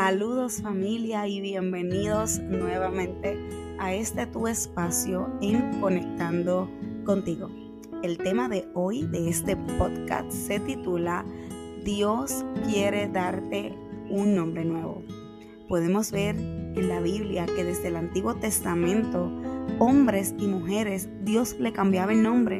Saludos familia y bienvenidos nuevamente a este tu espacio en Conectando contigo. El tema de hoy de este podcast se titula Dios quiere darte un nombre nuevo. Podemos ver en la Biblia que desde el Antiguo Testamento hombres y mujeres Dios le cambiaba el nombre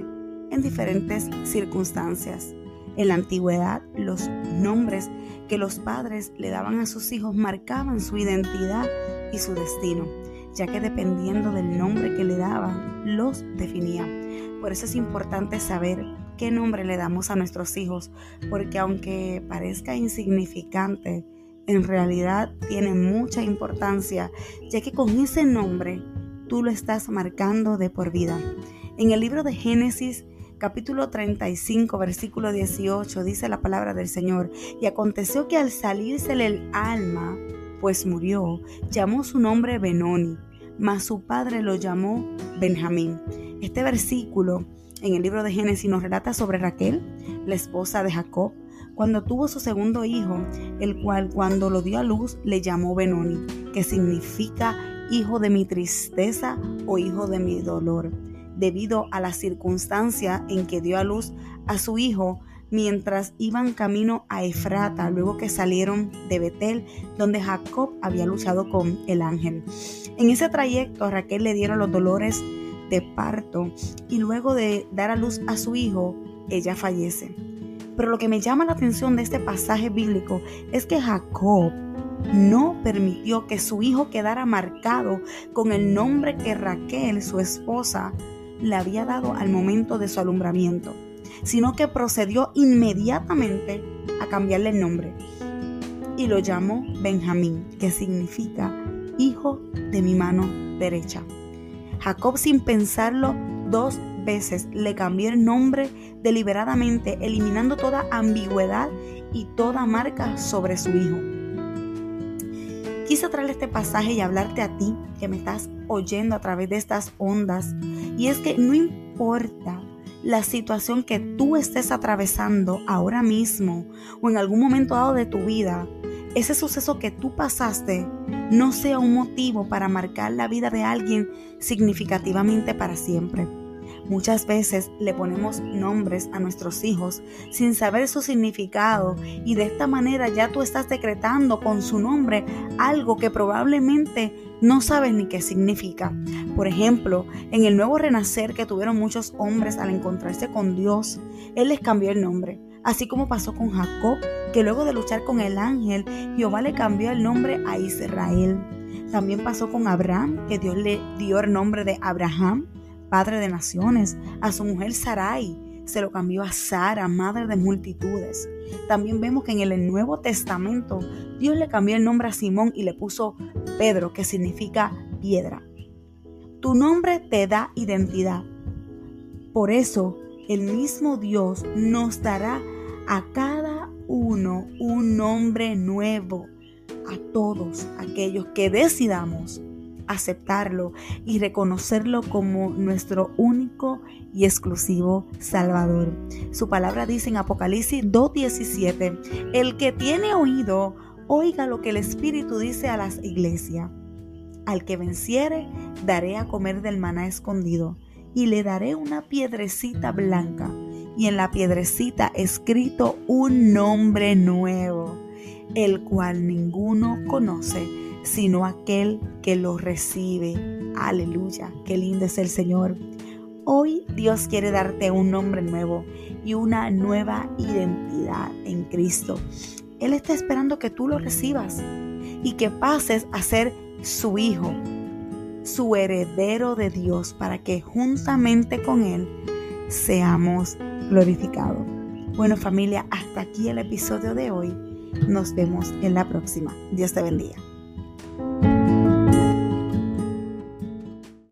en diferentes circunstancias. En la antigüedad, los nombres que los padres le daban a sus hijos marcaban su identidad y su destino, ya que dependiendo del nombre que le daban, los definía. Por eso es importante saber qué nombre le damos a nuestros hijos, porque aunque parezca insignificante, en realidad tiene mucha importancia, ya que con ese nombre tú lo estás marcando de por vida. En el libro de Génesis, capítulo 35, versículo 18, dice la palabra del Señor, y aconteció que al salirse el alma, pues murió, llamó su nombre Benoni, mas su padre lo llamó Benjamín. Este versículo en el libro de Génesis nos relata sobre Raquel, la esposa de Jacob, cuando tuvo su segundo hijo, el cual cuando lo dio a luz le llamó Benoni, que significa hijo de mi tristeza o hijo de mi dolor debido a la circunstancia en que dio a luz a su hijo mientras iban camino a Efrata, luego que salieron de Betel, donde Jacob había luchado con el ángel. En ese trayecto Raquel le dieron los dolores de parto y luego de dar a luz a su hijo, ella fallece. Pero lo que me llama la atención de este pasaje bíblico es que Jacob no permitió que su hijo quedara marcado con el nombre que Raquel, su esposa, le había dado al momento de su alumbramiento, sino que procedió inmediatamente a cambiarle el nombre y lo llamó Benjamín, que significa hijo de mi mano derecha. Jacob sin pensarlo dos veces le cambió el nombre deliberadamente, eliminando toda ambigüedad y toda marca sobre su hijo. Quise traerle este pasaje y hablarte a ti que me estás oyendo a través de estas ondas. Y es que no importa la situación que tú estés atravesando ahora mismo o en algún momento dado de tu vida, ese suceso que tú pasaste no sea un motivo para marcar la vida de alguien significativamente para siempre. Muchas veces le ponemos nombres a nuestros hijos sin saber su significado y de esta manera ya tú estás decretando con su nombre algo que probablemente no sabes ni qué significa. Por ejemplo, en el nuevo renacer que tuvieron muchos hombres al encontrarse con Dios, Él les cambió el nombre. Así como pasó con Jacob, que luego de luchar con el ángel, Jehová le cambió el nombre a Israel. También pasó con Abraham, que Dios le dio el nombre de Abraham padre de naciones, a su mujer Sarai, se lo cambió a Sara, madre de multitudes. También vemos que en el Nuevo Testamento Dios le cambió el nombre a Simón y le puso Pedro, que significa piedra. Tu nombre te da identidad. Por eso el mismo Dios nos dará a cada uno un nombre nuevo, a todos aquellos que decidamos aceptarlo y reconocerlo como nuestro único y exclusivo Salvador. Su palabra dice en Apocalipsis 2.17, el que tiene oído, oiga lo que el Espíritu dice a las iglesias. Al que venciere, daré a comer del maná escondido y le daré una piedrecita blanca y en la piedrecita escrito un nombre nuevo, el cual ninguno conoce sino aquel que lo recibe. Aleluya, qué lindo es el Señor. Hoy Dios quiere darte un nombre nuevo y una nueva identidad en Cristo. Él está esperando que tú lo recibas y que pases a ser su hijo, su heredero de Dios, para que juntamente con Él seamos glorificados. Bueno familia, hasta aquí el episodio de hoy. Nos vemos en la próxima. Dios te bendiga.